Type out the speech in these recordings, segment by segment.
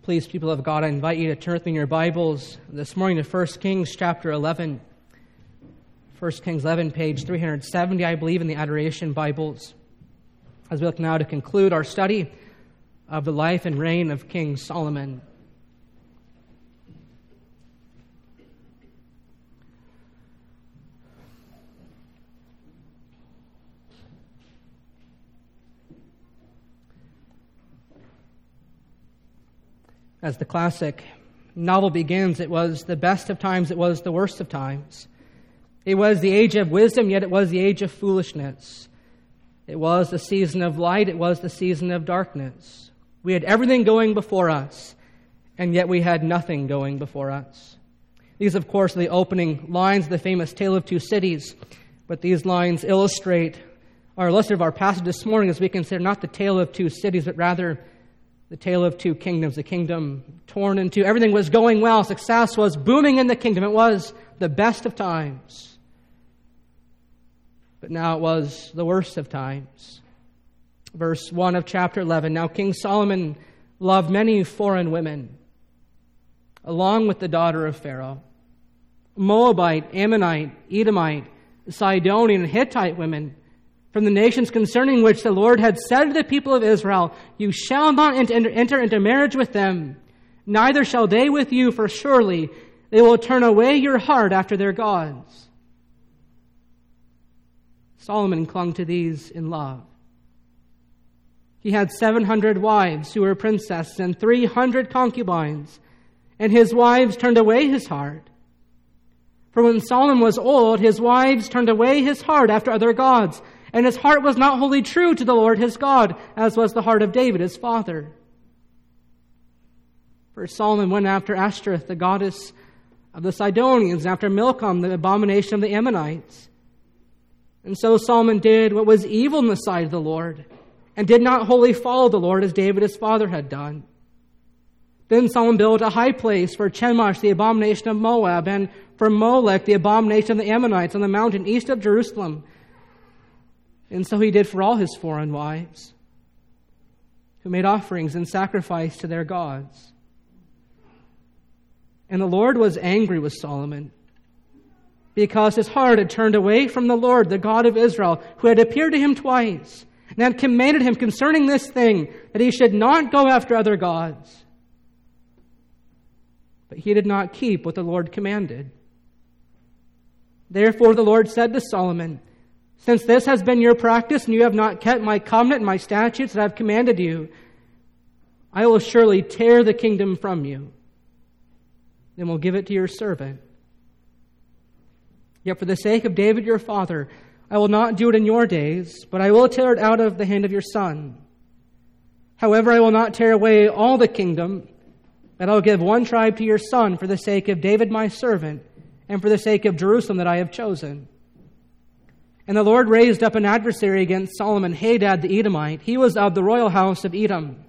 Please, people of God, I invite you to turn with me in your Bibles this morning to 1 Kings chapter 11. 1 Kings 11, page 370, I believe, in the Adoration Bibles. As we look now to conclude our study of the life and reign of King Solomon. As the classic novel begins, it was the best of times, it was the worst of times. It was the age of wisdom, yet it was the age of foolishness. It was the season of light, it was the season of darkness. We had everything going before us, and yet we had nothing going before us. These, of course, are the opening lines of the famous Tale of Two Cities, but these lines illustrate our lesson of our passage this morning as we consider not the tale of two cities, but rather the tale of two kingdoms, the kingdom torn in two. Everything was going well. Success was booming in the kingdom. It was the best of times. But now it was the worst of times. Verse 1 of chapter 11 Now King Solomon loved many foreign women, along with the daughter of Pharaoh Moabite, Ammonite, Edomite, Sidonian, and Hittite women from the nations concerning which the Lord had said to the people of Israel, You shall not enter, into marriage with them, neither shall they with you, for surely they will turn away your heart after their gods. Solomon clung to these in love. He had 700 wives who were princesses and 300 concubines, and his wives turned away his heart. For when Solomon was old, his wives turned away his heart after other gods and his heart was not wholly true to the Lord his God, as was the heart of David his father. For Solomon went after Ashtoreth, the goddess of the Sidonians, after Milcom, the abomination of the Ammonites. And so Solomon did what was evil in the sight of the Lord, and did not wholly follow the Lord as David his father had done. Then Solomon built a high place for Chemosh, the abomination of Moab, and for Molech, the abomination of the Ammonites, on the mountain east of Jerusalem and so he did for all his foreign wives, who made offerings and sacrifice to their gods. And the Lord was angry with Solomon because his heart had turned away from the Lord, the God of Israel, who had appeared to him twice and had commanded him concerning this thing that he should not go after other gods. But he did not keep what the Lord commanded. Therefore, the Lord said to Solomon, since this has been your practice, and you have not kept my covenant and my statutes that I have commanded you, I will surely tear the kingdom from you, and will give it to your servant. Yet for the sake of David your father, I will not do it in your days, but I will tear it out of the hand of your son. However, I will not tear away all the kingdom, but I will give one tribe to your son for the sake of David my servant, and for the sake of Jerusalem that I have chosen. And the Lord raised up an adversary against Solomon, Hadad the Edomite. He was of the royal house of Edom.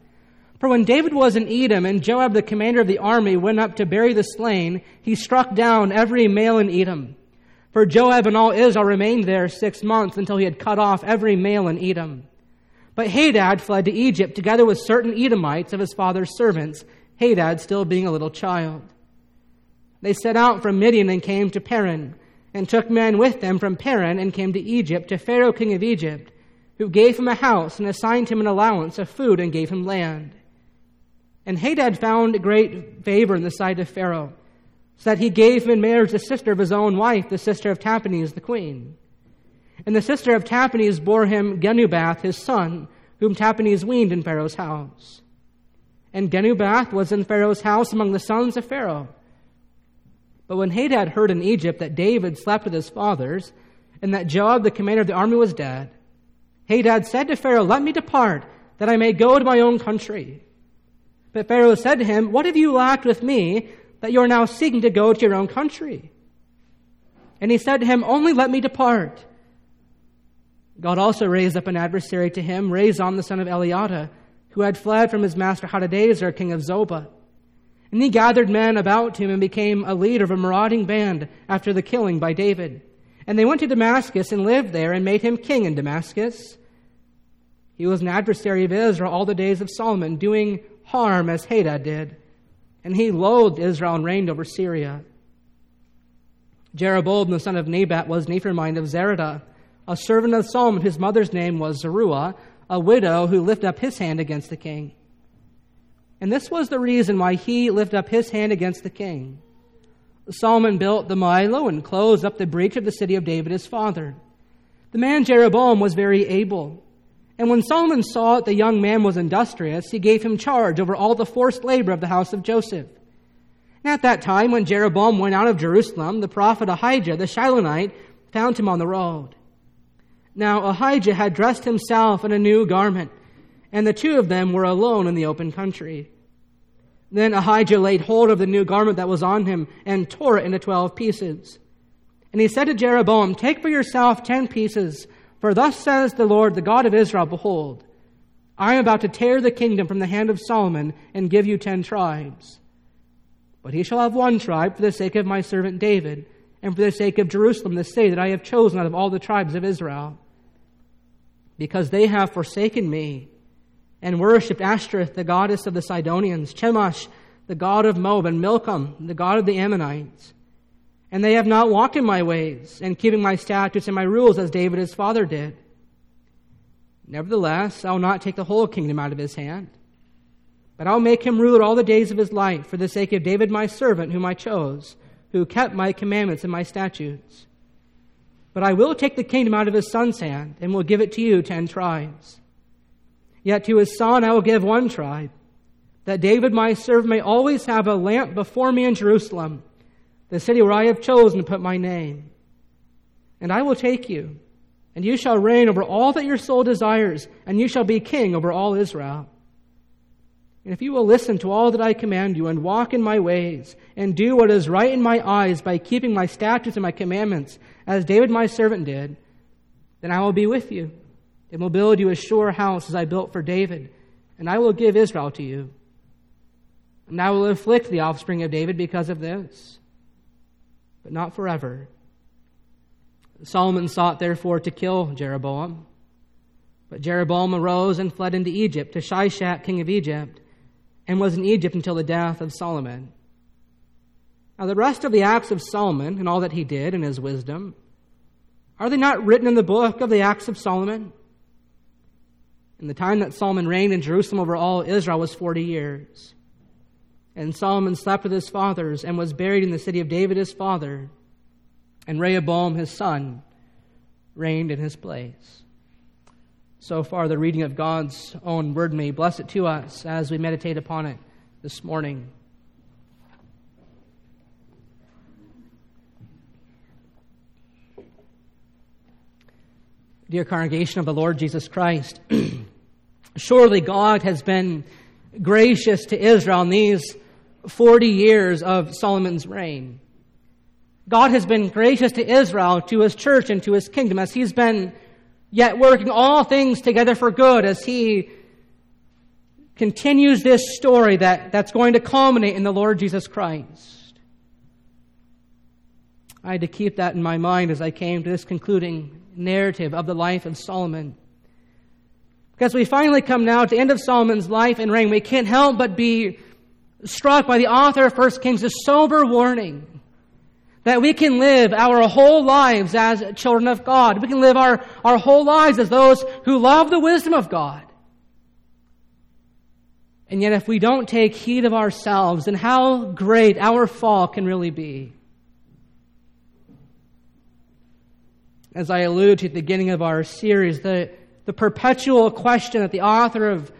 For when David was in Edom and Joab, the commander of the army, went up to bury the slain, he struck down every male in Edom. For Joab and all Israel remained there six months until he had cut off every male in Edom. But Hadad fled to Egypt together with certain Edomites of his father's servants, Hadad still being a little child. They set out from Midian and came to Paran and took men with them from Paran and came to Egypt to Pharaoh king of Egypt, who gave him a house and assigned him an allowance of food and gave him land. And Hadad found great favor in the sight of Pharaoh, so that he gave him in marriage the sister of his own wife, the sister of Tahpenes the queen. And the sister of Tahpenes bore him Genubath, his son, whom Tahpenes weaned in Pharaoh's house. And Genubath was in Pharaoh's house among the sons of Pharaoh. But when Hadad heard in Egypt that David slept with his fathers, and that Joab, the commander of the army, was dead, Hadad said to Pharaoh, Let me depart, that I may go to my own country. But Pharaoh said to him, What have you lacked with me, that you are now seeking to go to your own country? And he said to him, Only let me depart. God also raised up an adversary to him, Rezon the son of Eliada, who had fled from his master Hadadezer, king of Zobah. And he gathered men about him and became a leader of a marauding band after the killing by David. And they went to Damascus and lived there and made him king in Damascus. He was an adversary of Israel all the days of Solomon, doing harm as Hadad did, and he loathed Israel and reigned over Syria. Jeroboam the son of Nebat was an Ephraimite of Zeredah, a servant of Solomon His mother's name was Zeruah, a widow who lifted up his hand against the king. And this was the reason why he lifted up his hand against the king. Solomon built the Millo and closed up the breach of the city of David his father. The man Jeroboam was very able. And when Solomon saw that the young man was industrious, he gave him charge over all the forced labor of the house of Joseph. And at that time, when Jeroboam went out of Jerusalem, the prophet Ahijah the Shilonite found him on the road. Now Ahijah had dressed himself in a new garment, and the two of them were alone in the open country. Then Ahijah laid hold of the new garment that was on him and tore it into twelve pieces. And he said to Jeroboam, Take for yourself ten pieces, for thus says the Lord, the God of Israel, Behold, I am about to tear the kingdom from the hand of Solomon and give you ten tribes. But he shall have one tribe for the sake of my servant David, and for the sake of Jerusalem, the city that I have chosen out of all the tribes of Israel. Because they have forsaken me and worshipped Ashtoreth, the goddess of the Sidonians, Chemosh, the god of Moab, and Milcom, the god of the Ammonites. And they have not walked in my ways, and keeping my statutes and my rules as David his father did. Nevertheless, I will not take the whole kingdom out of his hand, but I will make him ruler all the days of his life for the sake of David my servant, whom I chose, who kept my commandments and my statutes. But I will take the kingdom out of his son's hand, and will give it to you ten tribes. Yet to his son I will give one tribe, that David my servant may always have a lamp before me in Jerusalem, the city where I have chosen to put my name. And I will take you, and you shall reign over all that your soul desires, and you shall be king over all Israel. And if you will listen to all that I command you, and walk in my ways, and do what is right in my eyes by keeping my statutes and my commandments, as David my servant did, then I will be with you and will build you a sure house as I built for David, and I will give Israel to you. And I will afflict the offspring of David because of this, but not forever. Solomon sought therefore to kill Jeroboam. But Jeroboam arose and fled into Egypt to Shishak, king of Egypt, and was in Egypt until the death of Solomon. Now, the rest of the acts of Solomon and all that he did in his wisdom, are they not written in the book of the acts of Solomon? And the time that Solomon reigned in Jerusalem over all Israel was 40 years. And Solomon slept with his fathers and was buried in the city of David his father. And Rehoboam his son reigned in his place. So far, the reading of God's own word may bless it to us as we meditate upon it this morning. Dear congregation of the Lord Jesus Christ, Surely God has been gracious to Israel in these 40 years of Solomon's reign. God has been gracious to Israel, to his church, and to his kingdom as he's been yet working all things together for good as he continues this story that, that's going to culminate in the Lord Jesus Christ. I had to keep that in my mind as I came to this concluding narrative of the life of Solomon. Because we finally come now to the end of Solomon's life and reign, we can't help but be struck by the author of 1 Kings' sober warning that we can live our whole lives as children of God. We can live our, our whole lives as those who love the wisdom of God. And yet, if we don't take heed of ourselves, then how great our fall can really be. As I alluded to at the beginning of our series, the the perpetual question that the author of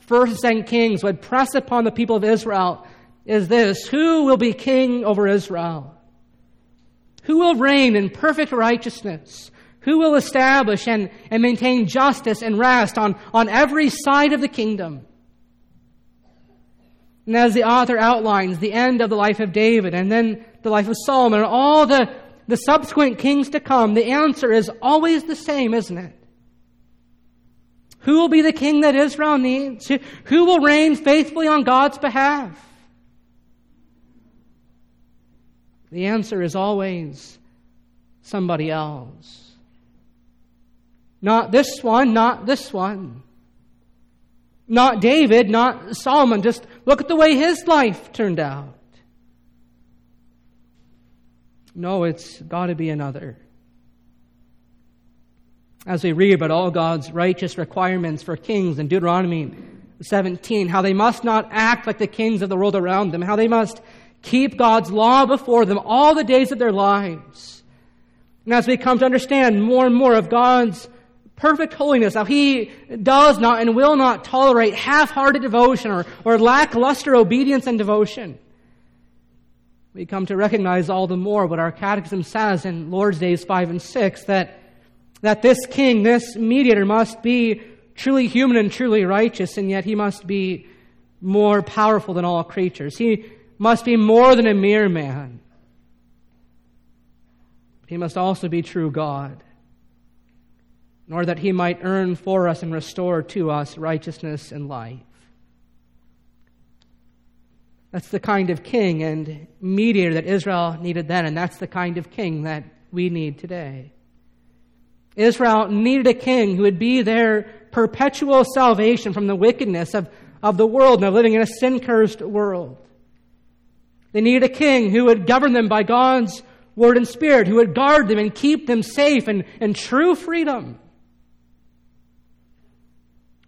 First and Kings would press upon the people of Israel is this Who will be king over Israel? Who will reign in perfect righteousness? Who will establish and, and maintain justice and rest on, on every side of the kingdom? And as the author outlines the end of the life of David and then the life of Solomon and all the, the subsequent kings to come, the answer is always the same, isn't it? Who will be the king that Israel needs? Who will reign faithfully on God's behalf? The answer is always somebody else. Not this one, not this one. Not David, not Solomon. Just look at the way his life turned out. No, it's got to be another. As we read about all God's righteous requirements for kings in Deuteronomy 17, how they must not act like the kings of the world around them, how they must keep God's law before them all the days of their lives. And as we come to understand more and more of God's perfect holiness, how he does not and will not tolerate half-hearted devotion or, or lackluster obedience and devotion. We come to recognize all the more what our catechism says in Lord's Days 5 and 6, that, that this king, this mediator must be truly human and truly righteous, and yet he must be more powerful than all creatures. He must be more than a mere man. He must also be true God nor that he might earn for us and restore to us righteousness and life. That's the kind of king and mediator that Israel needed then, and that's the kind of king that we need today. Israel needed a king who would be their perpetual salvation from the wickedness of, of the world, now living in a sin cursed world. They needed a king who would govern them by God's word and spirit, who would guard them and keep them safe and in true freedom.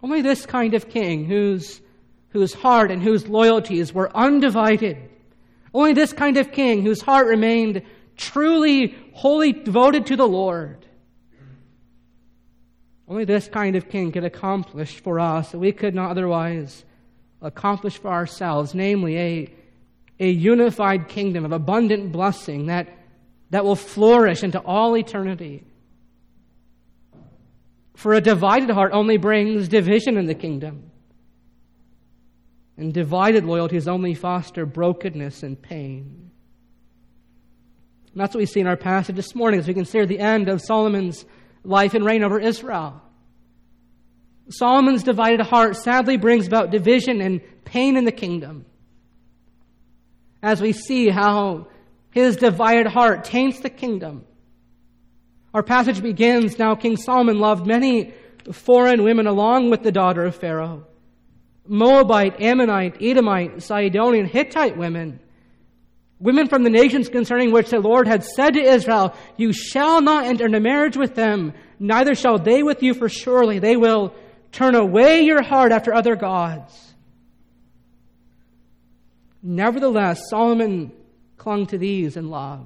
Only this kind of king whose, whose heart and whose loyalties were undivided. Only this kind of king whose heart remained truly, wholly devoted to the Lord. Only this kind of king could accomplish for us that we could not otherwise accomplish for ourselves, namely a, a unified kingdom of abundant blessing that, that will flourish into all eternity. For a divided heart only brings division in the kingdom. And divided loyalties only foster brokenness and pain. And that's what we see in our passage this morning as we consider the end of Solomon's life and reign over Israel. Solomon's divided heart sadly brings about division and pain in the kingdom. As we see how his divided heart taints the kingdom our passage begins now King Solomon loved many foreign women along with the daughter of Pharaoh Moabite, Ammonite, Edomite, Sidonian, Hittite women. Women from the nations concerning which the Lord had said to Israel, You shall not enter into marriage with them, neither shall they with you, for surely they will turn away your heart after other gods. Nevertheless, Solomon clung to these in love.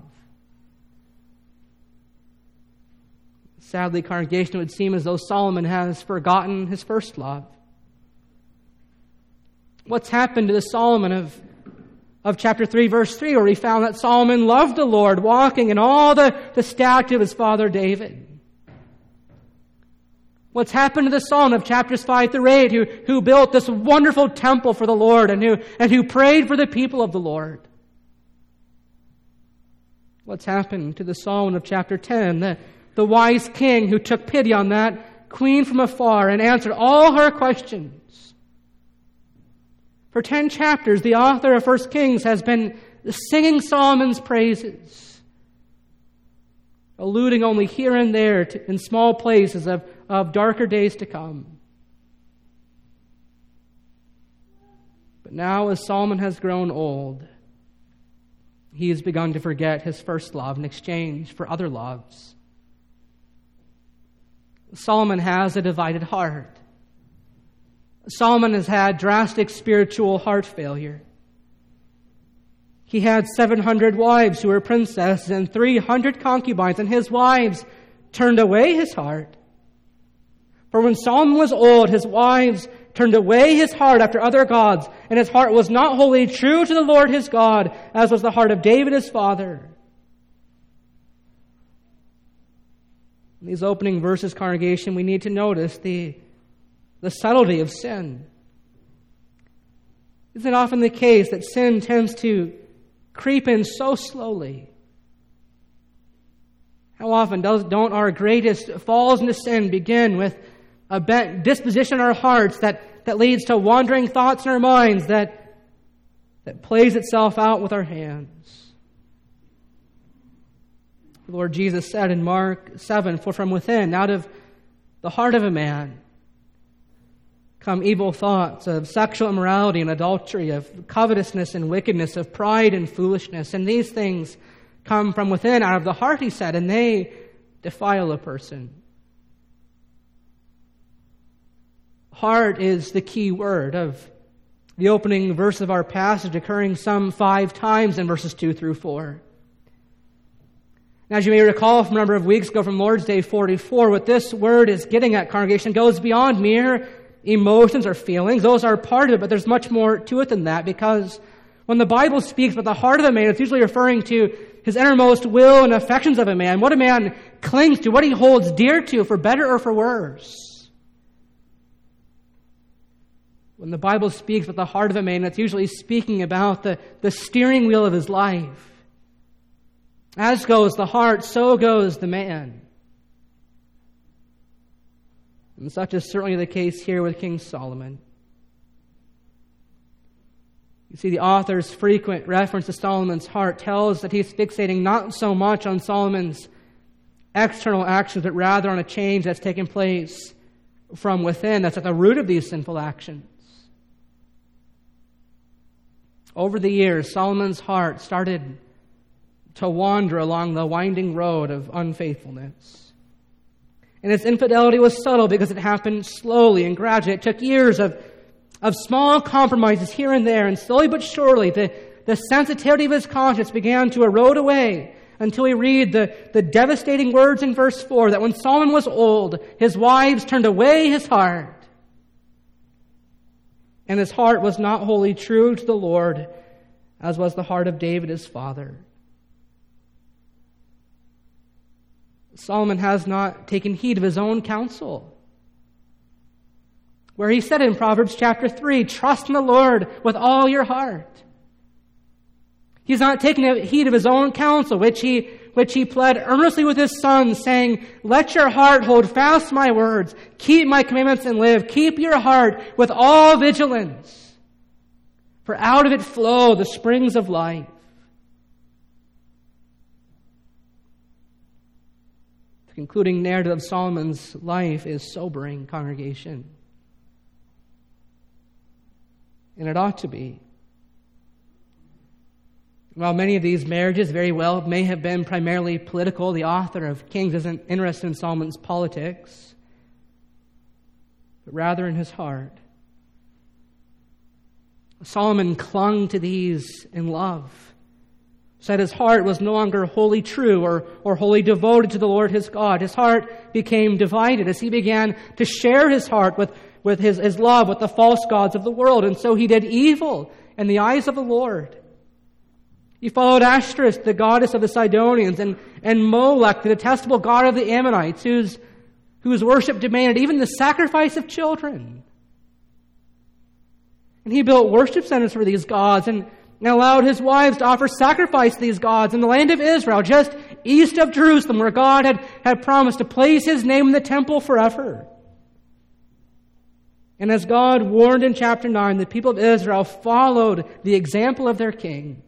Sadly, congregation, it would seem as though Solomon has forgotten his first love. What's happened to the Solomon of, of chapter 3, verse 3, where we found that Solomon loved the Lord, walking in all the, the statute of his father David? What's happened to the Solomon of chapters 5 through 8, who, who built this wonderful temple for the Lord and who, and who prayed for the people of the Lord? What's happened to the Solomon of chapter 10, the, the wise king who took pity on that queen from afar and answered all her questions. For 10 chapters, the author of First Kings has been singing Solomon's praises, alluding only here and there to, in small places of, of darker days to come. But now, as Solomon has grown old, he has begun to forget his first love in exchange for other loves. Solomon has a divided heart. Solomon has had drastic spiritual heart failure. He had 700 wives who were princesses and 300 concubines, and his wives turned away his heart. For when Solomon was old, his wives turned away his heart after other gods, and his heart was not wholly true to the Lord his God, as was the heart of David his father. In these opening verses, congregation, we need to notice the, the subtlety of sin. Isn't it often the case that sin tends to creep in so slowly? How often does, don't our greatest falls into sin begin with a bent disposition in our hearts that, that leads to wandering thoughts in our minds that, that plays itself out with our hands? The Lord Jesus said in Mark 7 For from within, out of the heart of a man, come evil thoughts of sexual immorality and adultery, of covetousness and wickedness, of pride and foolishness. And these things come from within, out of the heart, he said, and they defile a person. Heart is the key word of the opening verse of our passage, occurring some five times in verses 2 through 4. Now, as you may recall from a number of weeks ago from Lord's Day 44, what this word is getting at, congregation, goes beyond mere emotions or feelings. Those are part of it, but there's much more to it than that because when the Bible speaks about the heart of a man, it's usually referring to his innermost will and affections of a man, what a man clings to, what he holds dear to, for better or for worse. When the Bible speaks about the heart of a man, it's usually speaking about the, the steering wheel of his life. As goes the heart, so goes the man. And such is certainly the case here with King Solomon. You see, the author's frequent reference to Solomon's heart tells that he's fixating not so much on Solomon's external actions, but rather on a change that's taken place from within, that's at the root of these sinful actions. Over the years, Solomon's heart started to wander along the winding road of unfaithfulness. And its infidelity was subtle because it happened slowly and gradually. It took years of, of small compromises here and there, and slowly but surely the, the sensitivity of his conscience began to erode away until we read the, the devastating words in verse 4 that when Solomon was old, his wives turned away his heart. And his heart was not wholly true to the Lord, as was the heart of David his father. Solomon has not taken heed of his own counsel. Where he said in Proverbs chapter 3, trust in the Lord with all your heart. He's not taking heed of his own counsel, which he, which he pled earnestly with his sons, saying, Let your heart hold fast my words, keep my commandments and live. Keep your heart with all vigilance, for out of it flow the springs of life. Concluding narrative of Solomon's life is sobering, congregation. And it ought to be. While many of these marriages very well may have been primarily political, the author of Kings isn't interested in Solomon's politics, but rather in his heart. Solomon clung to these in love said his heart was no longer wholly true or, or wholly devoted to the Lord his God. His heart became divided as he began to share his heart with, with his, his love with the false gods of the world. And so he did evil in the eyes of the Lord. He followed Ashtoreth, the goddess of the Sidonians, and, and Molech, the detestable god of the Ammonites, whose, whose worship demanded even the sacrifice of children. And he built worship centers for these gods and and allowed his wives to offer sacrifice to these gods in the land of Israel, just east of Jerusalem, where God had, had promised to place his name in the temple forever. And as God warned in chapter 9, the people of Israel followed the example of their king.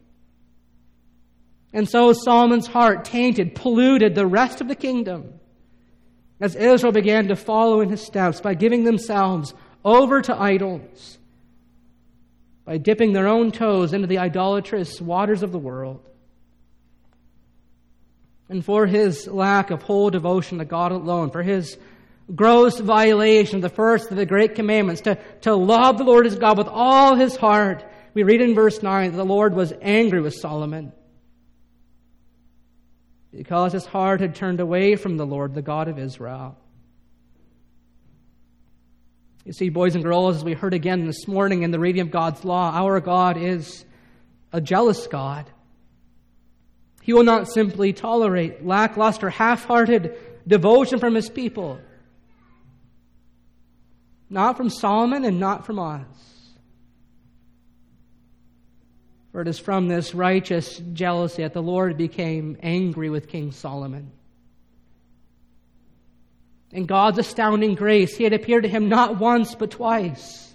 And so Solomon's heart tainted, polluted the rest of the kingdom as Israel began to follow in his steps by giving themselves over to idols by dipping their own toes into the idolatrous waters of the world. And for his lack of whole devotion to God alone, for his gross violation of the first of the great commandments, to, to love the Lord his God with all his heart, we read in verse 9 that the Lord was angry with Solomon because his heart had turned away from the Lord, the God of Israel. You see, boys and girls, as we heard again this morning in the reading of God's law, our God is a jealous God. He will not simply tolerate lackluster, half hearted devotion from his people. Not from Solomon and not from us. For it is from this righteous jealousy that the Lord became angry with King Solomon. In God's astounding grace, he had appeared to him not once, but twice.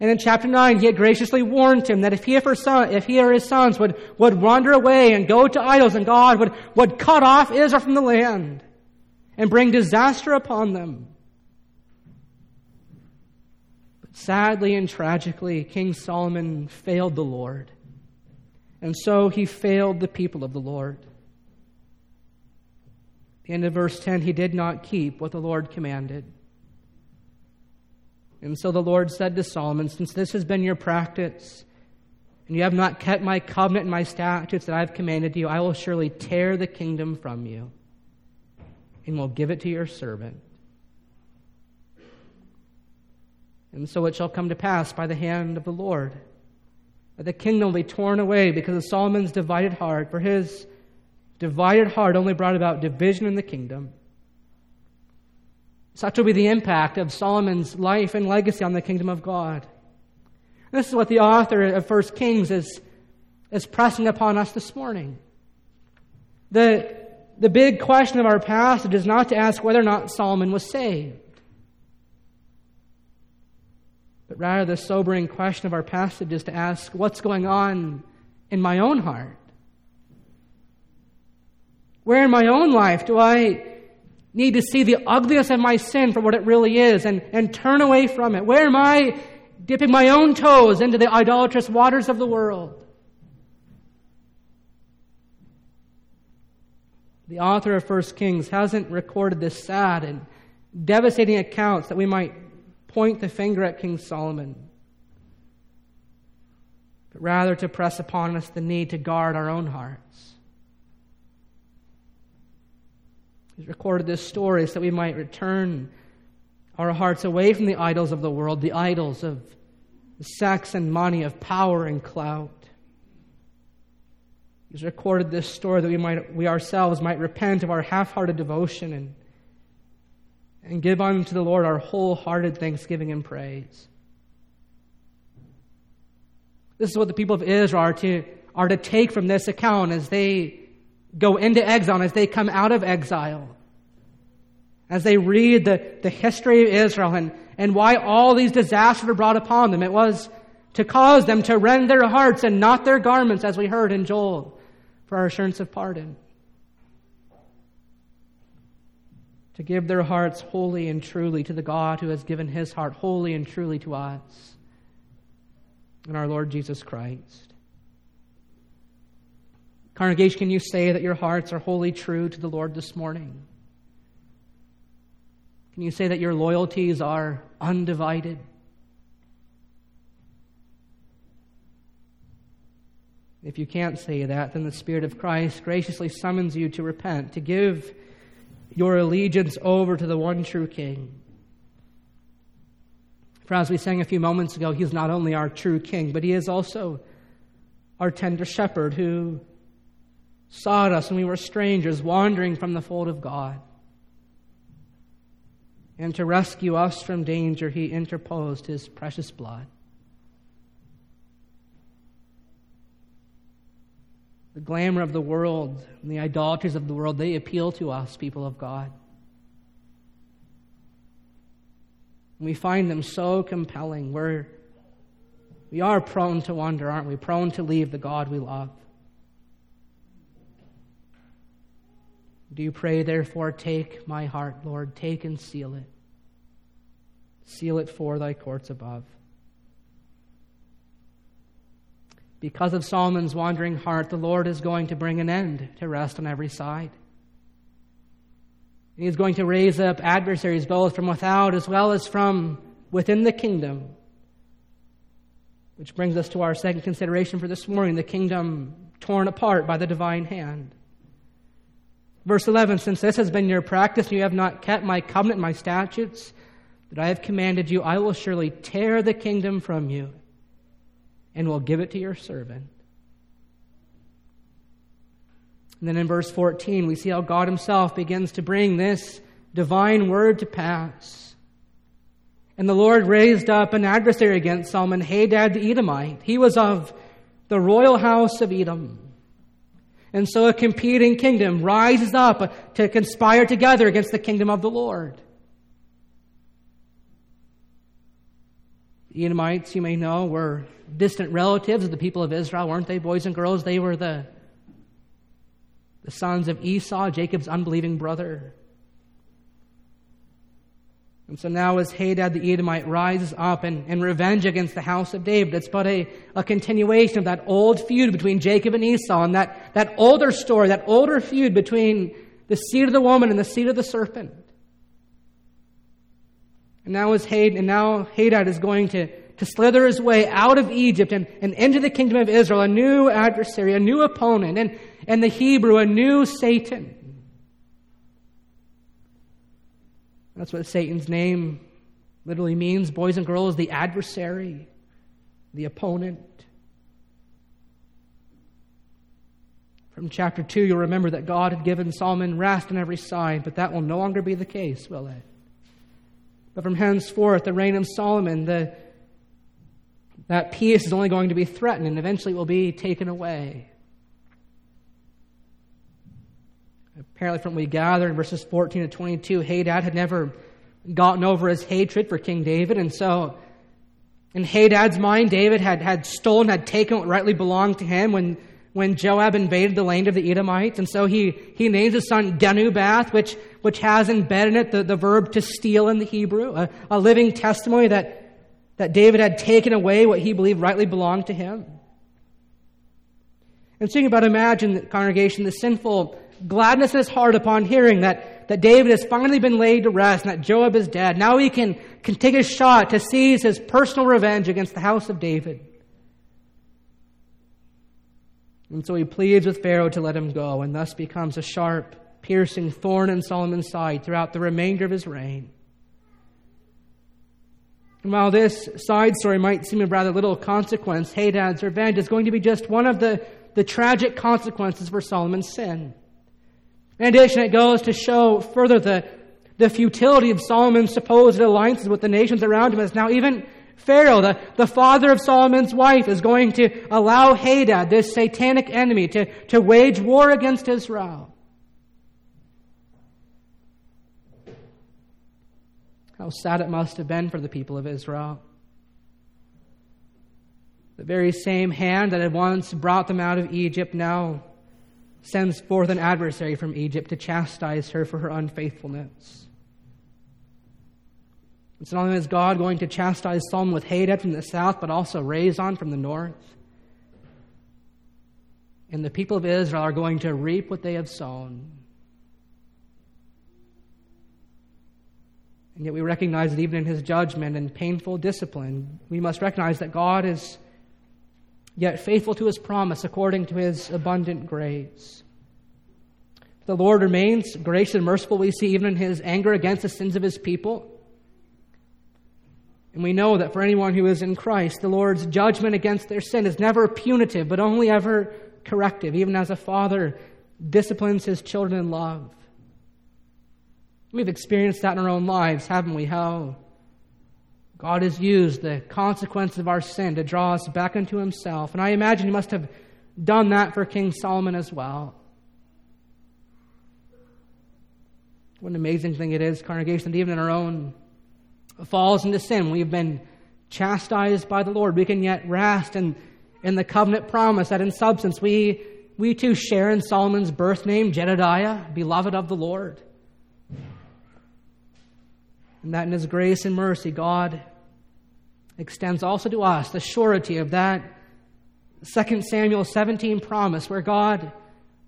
And in chapter 9, he had graciously warned him that if he, or, son, if he or his sons would, would wander away and go to idols, and God would, would cut off Israel from the land and bring disaster upon them. But Sadly and tragically, King Solomon failed the Lord. And so he failed the people of the Lord. The end of verse 10, he did not keep what the Lord commanded. And so the Lord said to Solomon, Since this has been your practice, and you have not kept my covenant and my statutes that I have commanded you, I will surely tear the kingdom from you and will give it to your servant. And so it shall come to pass by the hand of the Lord that the kingdom will be torn away because of Solomon's divided heart, for his divided heart only brought about division in the kingdom. Such will be the impact of Solomon's life and legacy on the kingdom of God. This is what the author of 1 Kings is, is pressing upon us this morning. The, the big question of our passage is not to ask whether or not Solomon was saved, but rather the sobering question of our passage is to ask what's going on in my own heart? Where in my own life do I need to see the ugliness of my sin for what it really is and, and turn away from it? Where am I dipping my own toes into the idolatrous waters of the world? The author of 1 Kings hasn't recorded this sad and devastating accounts that we might point the finger at King Solomon, but rather to press upon us the need to guard our own hearts. He's recorded this story so that we might return our hearts away from the idols of the world, the idols of sex and money, of power and clout. He's recorded this story that we, might, we ourselves might repent of our half hearted devotion and, and give unto the Lord our wholehearted thanksgiving and praise. This is what the people of Israel are to, are to take from this account as they go into exile, as they come out of exile, as they read the, the history of Israel and, and why all these disasters were brought upon them. It was to cause them to rend their hearts and not their garments, as we heard in Joel, for our assurance of pardon. To give their hearts wholly and truly to the God who has given his heart wholly and truly to us in our Lord Jesus Christ. Congregation, can you say that your hearts are wholly true to the Lord this morning? Can you say that your loyalties are undivided? If you can't say that, then the Spirit of Christ graciously summons you to repent, to give your allegiance over to the one true King. For as we sang a few moments ago, He is not only our true King, but He is also our tender shepherd who sought us when we were strangers, wandering from the fold of God. And to rescue us from danger, he interposed his precious blood. The glamour of the world and the idolatries of the world, they appeal to us, people of God. We find them so compelling. We're, we are prone to wander, aren't we? Prone to leave the God we love. Do you pray, therefore, take my heart, Lord, take and seal it. Seal it for thy courts above. Because of Solomon's wandering heart, the Lord is going to bring an end to rest on every side. He is going to raise up adversaries both from without as well as from within the kingdom. Which brings us to our second consideration for this morning the kingdom torn apart by the divine hand. Verse 11 Since this has been your practice, you have not kept my covenant, my statutes that I have commanded you, I will surely tear the kingdom from you and will give it to your servant. And then in verse 14, we see how God Himself begins to bring this divine word to pass. And the Lord raised up an adversary against Solomon, Hadad the Edomite. He was of the royal house of Edom. And so a competing kingdom rises up to conspire together against the kingdom of the Lord. The Edomites, you may know, were distant relatives of the people of Israel, weren't they, boys and girls? They were the, the sons of Esau, Jacob's unbelieving brother. And so now, as Hadad the Edomite rises up in, in revenge against the house of David, it's but a, a continuation of that old feud between Jacob and Esau, and that, that older story, that older feud between the seed of the woman and the seed of the serpent. And now, as Hadad, and now Hadad is going to, to slither his way out of Egypt and, and into the kingdom of Israel, a new adversary, a new opponent, and, and the Hebrew, a new Satan. That's what Satan's name literally means, boys and girls, the adversary, the opponent. From chapter 2, you'll remember that God had given Solomon rest on every side, but that will no longer be the case, will it? But from henceforth, the reign of Solomon, the, that peace is only going to be threatened and eventually will be taken away. Apparently, from what we gather in verses 14 to 22, Hadad had never gotten over his hatred for King David. And so, in Hadad's mind, David had, had stolen, had taken what rightly belonged to him when, when Joab invaded the land of the Edomites. And so he, he names his son Genubath, which, which has embedded in it the, the verb to steal in the Hebrew, a, a living testimony that, that David had taken away what he believed rightly belonged to him. And so you can about imagine, the congregation, the sinful gladness in his heart upon hearing that, that David has finally been laid to rest and that Joab is dead. Now he can, can take a shot to seize his personal revenge against the house of David. And so he pleads with Pharaoh to let him go, and thus becomes a sharp, piercing thorn in Solomon's side throughout the remainder of his reign. And while this side story might seem of rather little consequence, Hadad's revenge is going to be just one of the, the tragic consequences for Solomon's sin. In addition, it goes to show further the, the futility of Solomon's supposed alliances with the nations around him, as now even Pharaoh, the, the father of Solomon's wife, is going to allow Hadad, this satanic enemy, to, to wage war against Israel. How sad it must have been for the people of Israel. The very same hand that had once brought them out of Egypt now sends forth an adversary from Egypt to chastise her for her unfaithfulness. It's not only is God going to chastise Solomon with Hadad from the south, but also Rezon from the north. And the people of Israel are going to reap what they have sown. And yet we recognize that even in his judgment and painful discipline, we must recognize that God is yet faithful to his promise according to his abundant grace. The Lord remains gracious and merciful, we see even in his anger against the sins of his people. And we know that for anyone who is in Christ, the Lord's judgment against their sin is never punitive, but only ever corrective, even as a father disciplines his children in love. We've experienced that in our own lives, haven't we? How God has used the consequence of our sin to draw us back into Himself. And I imagine He must have done that for King Solomon as well. What an amazing thing it is, congregation, that even in our own falls into sin, we've been chastised by the Lord. We can yet rest in, in the covenant promise that in substance we, we too share in Solomon's birth name, Jedediah, beloved of the Lord. And that in His grace and mercy, God extends also to us the surety of that 2 Samuel 17 promise, where God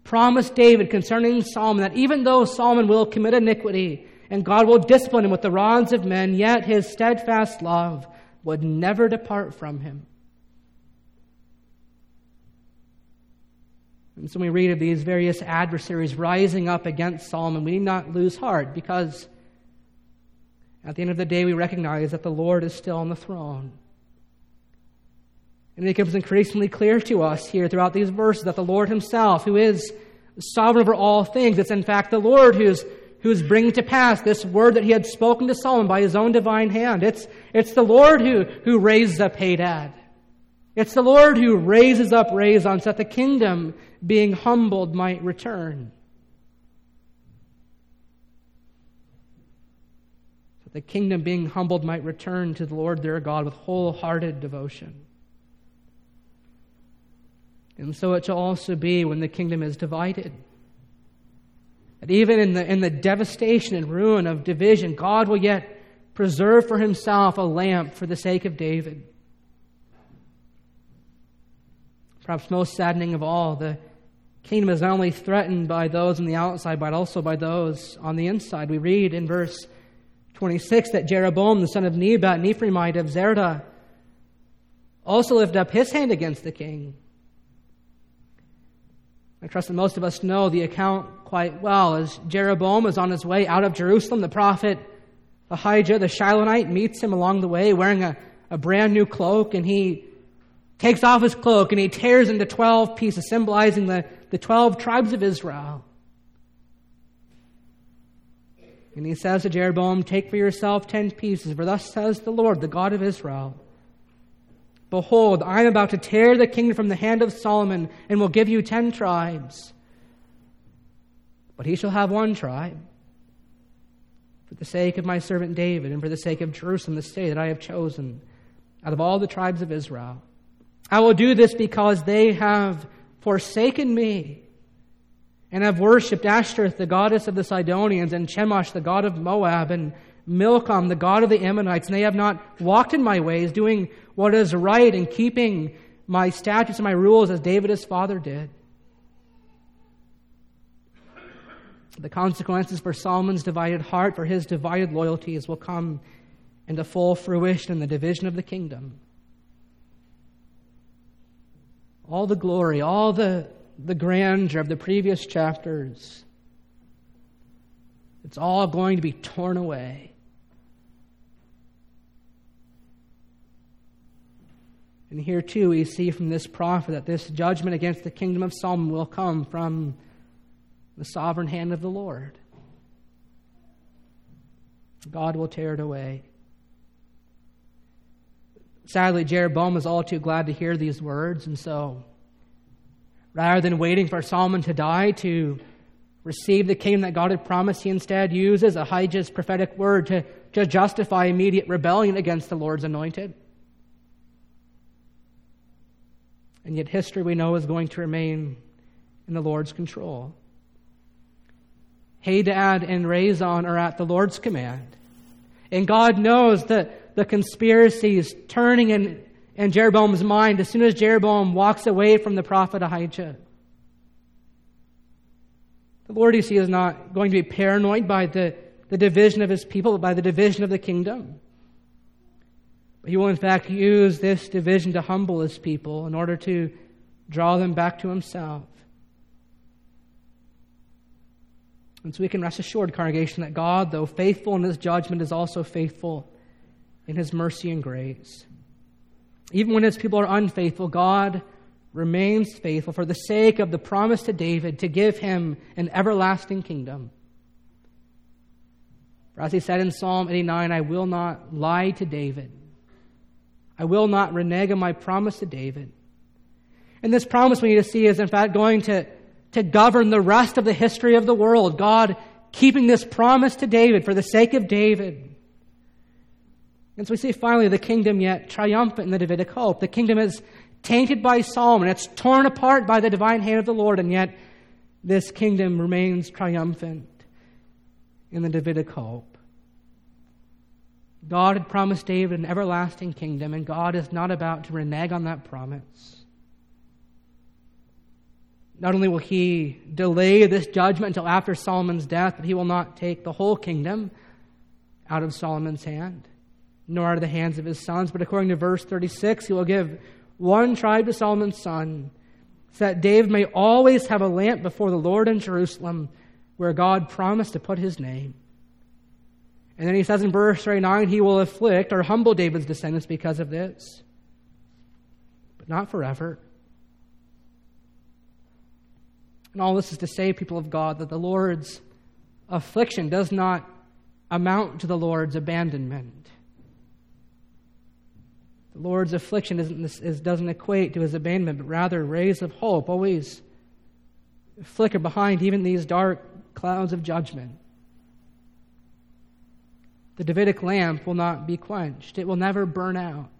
promised David concerning Solomon that even though Solomon will commit iniquity and God will discipline him with the rods of men, yet his steadfast love would never depart from him. And so we read of these various adversaries rising up against Solomon. We need not lose heart because at the end of the day, we recognize that the Lord is still on the throne. And it becomes increasingly clear to us here throughout these verses that the Lord Himself, who is sovereign over all things, it's in fact the Lord who's, who's bringing to pass this word that He had spoken to Solomon by His own divine hand. It's, it's the Lord who, who raises up Hadad. It's the Lord who raises up Rezon so that the kingdom, being humbled, might return. The kingdom being humbled might return to the Lord their God with wholehearted devotion. And so it shall also be when the kingdom is divided. That even in the, in the devastation and ruin of division, God will yet preserve for himself a lamp for the sake of David. Perhaps most saddening of all, the kingdom is not only threatened by those on the outside, but also by those on the inside. We read in verse 26 that Jeroboam, the son of Nebat, Ephraimite of Zeredah, also lifted up his hand against the king. I trust that most of us know the account quite well. As Jeroboam is on his way out of Jerusalem, the prophet Ahijah, the Shilonite, meets him along the way wearing a, a brand new cloak, and he takes off his cloak and he tears into 12 pieces, symbolizing the, the 12 tribes of Israel. And he says to Jeroboam, Take for yourself 10 pieces, for thus says the Lord, the God of Israel. Behold, I am about to tear the kingdom from the hand of Solomon and will give you 10 tribes. But he shall have one tribe for the sake of my servant David and for the sake of Jerusalem, the city that I have chosen out of all the tribes of Israel. I will do this because they have forsaken me and have worshipped Ashtoreth, the goddess of the Sidonians, and Chemosh, the god of Moab, and Milcom, the god of the Ammonites, and they have not walked in my ways, doing what is right and keeping my statutes and my rules as David his father did. The consequences for Solomon's divided heart, for his divided loyalties, will come into full fruition in the division of the kingdom. All the glory, all the, the grandeur of the previous chapters, it's all going to be torn away. And here, too, we see from this prophet that this judgment against the kingdom of Solomon will come from the sovereign hand of the Lord. God will tear it away. Sadly, Jeroboam is all too glad to hear these words, and so rather than waiting for Solomon to die to receive the kingdom that God had promised, he instead uses Ahijah's prophetic word to, to justify immediate rebellion against the Lord's anointed. And yet, history we know is going to remain in the Lord's control. Hadad and Rezon are at the Lord's command. And God knows that the conspiracy is turning in, in Jeroboam's mind as soon as Jeroboam walks away from the prophet Ahijah. The Lord, you see, is not going to be paranoid by the, the division of his people, but by the division of the kingdom. But He will, in fact, use this division to humble his people in order to draw them back to himself. And so we can rest assured, congregation, that God, though faithful in his judgment, is also faithful in his mercy and grace. Even when his people are unfaithful, God remains faithful for the sake of the promise to David to give him an everlasting kingdom. For as he said in Psalm 89, I will not lie to David. I will not renege on my promise to David. And this promise we need to see is, in fact, going to to govern the rest of the history of the world. God keeping this promise to David for the sake of David. And so we see finally the kingdom yet triumphant in the Davidic hope. The kingdom is tainted by Solomon, it's torn apart by the divine hand of the Lord, and yet this kingdom remains triumphant in the Davidic hope. God had promised David an everlasting kingdom, and God is not about to renege on that promise. Not only will he delay this judgment until after Solomon's death, but he will not take the whole kingdom out of Solomon's hand, nor out of the hands of his sons. But according to verse 36, he will give one tribe to Solomon's son, so that David may always have a lamp before the Lord in Jerusalem, where God promised to put his name. And then he says in verse 39, he will afflict or humble David's descendants because of this, but not forever. And all this is to say, people of God, that the Lord's affliction does not amount to the Lord's abandonment. Lord's affliction is, doesn't equate to his abandonment, but rather rays of hope always flicker behind even these dark clouds of judgment. The Davidic lamp will not be quenched, it will never burn out.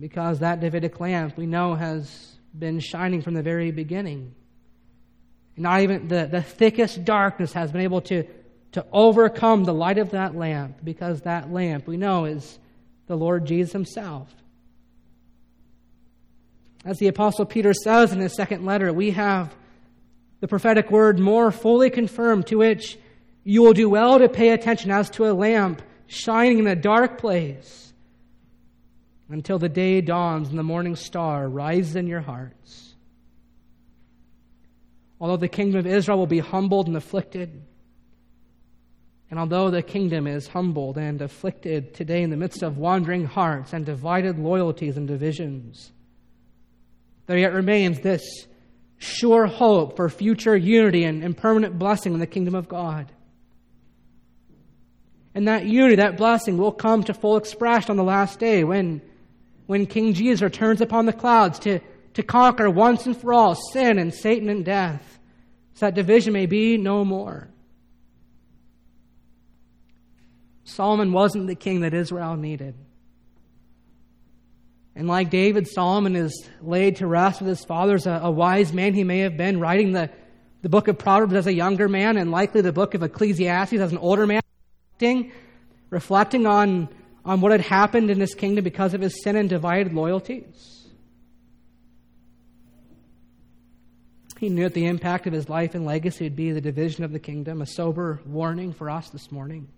Because that Davidic lamp we know has been shining from the very beginning. Not even the, the thickest darkness has been able to to overcome the light of that lamp, because that lamp we know is the Lord Jesus Himself. As the Apostle Peter says in his second letter, we have the prophetic word more fully confirmed, to which you will do well to pay attention as to a lamp shining in a dark place until the day dawns and the morning star rises in your hearts. Although the kingdom of Israel will be humbled and afflicted, and although the kingdom is humbled and afflicted today in the midst of wandering hearts and divided loyalties and divisions, there yet remains this sure hope for future unity and, and permanent blessing in the kingdom of God. And that unity, that blessing will come to full expression on the last day when, when King Jesus returns upon the clouds to, to conquer once and for all sin and Satan and death, so that division may be no more. Solomon wasn't the king that Israel needed. And like David, Solomon is laid to rest with his fathers, a, a, wise man he may have been, writing the, the book of Proverbs as a younger man, and likely the book of Ecclesiastes as an older man, reflecting, reflecting on, on what had happened in his kingdom because of his sin and divided loyalties. He knew that the impact of his life and legacy would be the division of the kingdom, a sober warning for us this morning.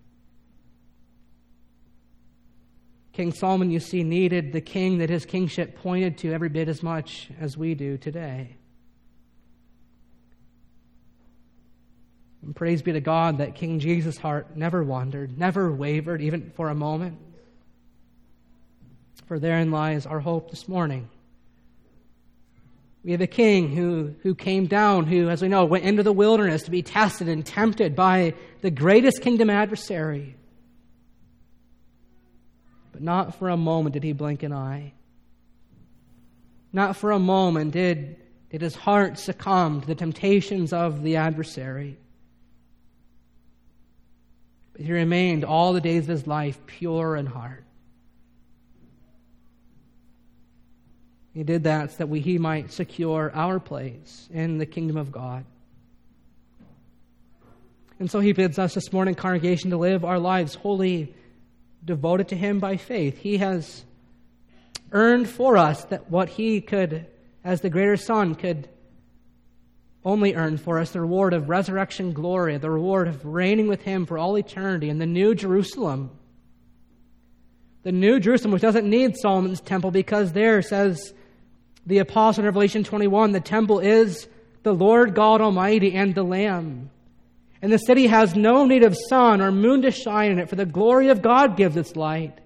King Solomon, you see, needed the king that his kingship pointed to every bit as much as we do today. And praise be to God that King Jesus' heart never wandered, never wavered, even for a moment. For therein lies our hope this morning. We have a king who, who came down, who, as we know, went into the wilderness to be tested and tempted by the greatest kingdom adversary. But not for a moment did he blink an eye. Not for a moment did, did his heart succumb to the temptations of the adversary. But he remained all the days of his life pure in heart. He did that so that we, he might secure our place in the kingdom of God. And so he bids us this morning, congregation, to live our lives wholly devoted to Him by faith. He has earned for us that what He could, as the greater Son, could only earn for us the reward of resurrection glory, the reward of reigning with Him for all eternity in the New Jerusalem. The New Jerusalem, which doesn't need Solomon's temple because there, says the apostle in Revelation 21, the temple is the Lord God Almighty and the Lamb. And the city has no need of sun or moon to shine in it, for the glory of God gives its light.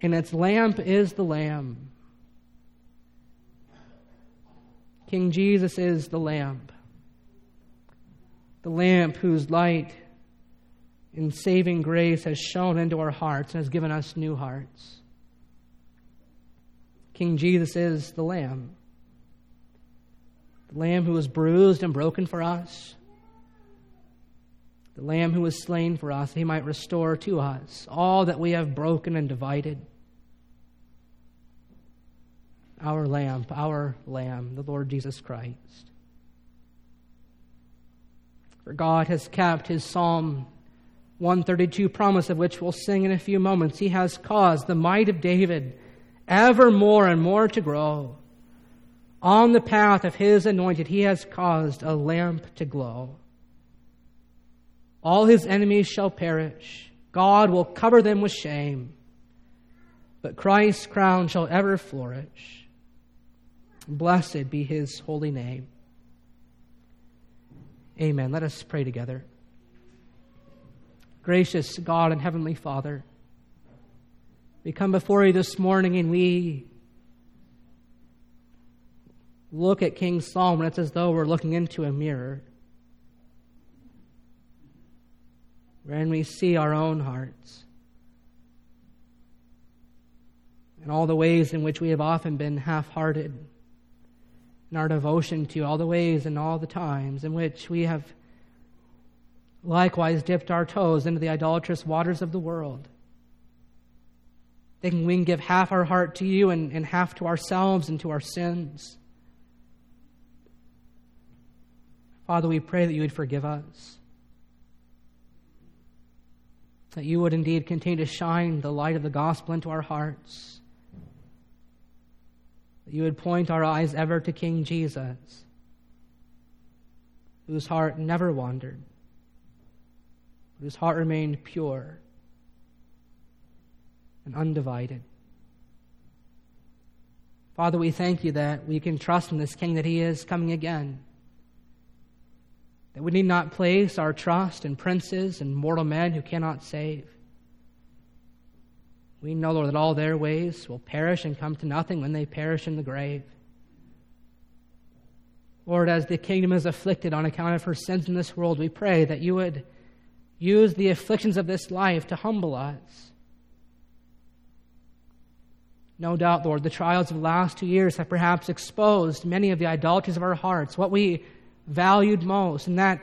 And its lamp is the Lamb. King Jesus is the lamp. The lamp whose light in saving grace has shone into our hearts and has given us new hearts. King Jesus is the Lamb. The Lamb who was bruised and broken for us the Lamb who was slain for us, he might restore to us all that we have broken and divided. Our Lamb, our Lamb, the Lord Jesus Christ. For God has kept his Psalm 132 promise, of which we'll sing in a few moments. He has caused the might of David ever more and more to grow. On the path of his anointed, he has caused a lamp to glow. All his enemies shall perish. God will cover them with shame. But Christ's crown shall ever flourish. Blessed be his holy name. Amen. Let us pray together. Gracious God and Heavenly Father, we come before you this morning and we look at King Solomon. It's as though we're looking into a mirror. When we see our own hearts and all the ways in which we have often been half hearted in our devotion to you, all the ways and all the times in which we have likewise dipped our toes into the idolatrous waters of the world. Thinking we can give half our heart to you and, and half to ourselves and to our sins. Father, we pray that you would forgive us. That you would indeed continue to shine the light of the gospel into our hearts, that you would point our eyes ever to King Jesus, whose heart never wandered, whose heart remained pure and undivided. Father, we thank you that we can trust in this King that he is coming again. That we need not place our trust in princes and mortal men who cannot save. We know, Lord, that all their ways will perish and come to nothing when they perish in the grave. Lord, as the kingdom is afflicted on account of her sins in this world, we pray that you would use the afflictions of this life to humble us no doubt, Lord, the trials of the last two years have perhaps exposed many of the idolatries of our hearts, what we valued most, and that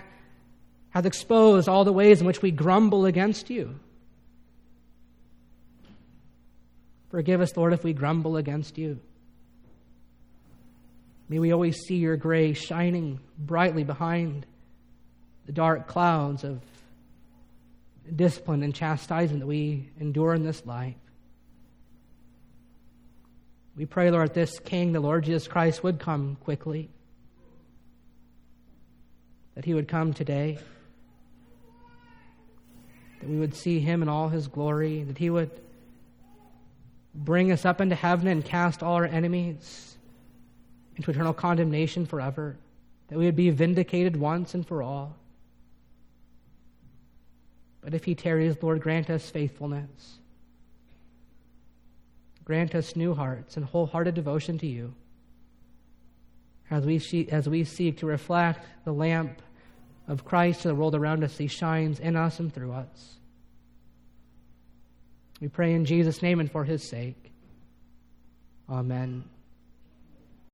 has exposed all the ways in which we grumble against you. Forgive us, Lord, if we grumble against you. May we always see your grace shining brightly behind the dark clouds of discipline and chastisement that we endure in this life. We pray, Lord, this King, the Lord Jesus Christ, would come quickly, that he would come today, that we would see him in all his glory, that he would bring us up into heaven and cast all our enemies into eternal condemnation forever, that we would be vindicated once and for all. But if he tarries, Lord, grant us faithfulness. Grant us new hearts and wholehearted devotion to you as we, see, as we seek to reflect the lamp of Christ to the world around us. He shines in us and through us. We pray in Jesus' name and for his sake. Amen.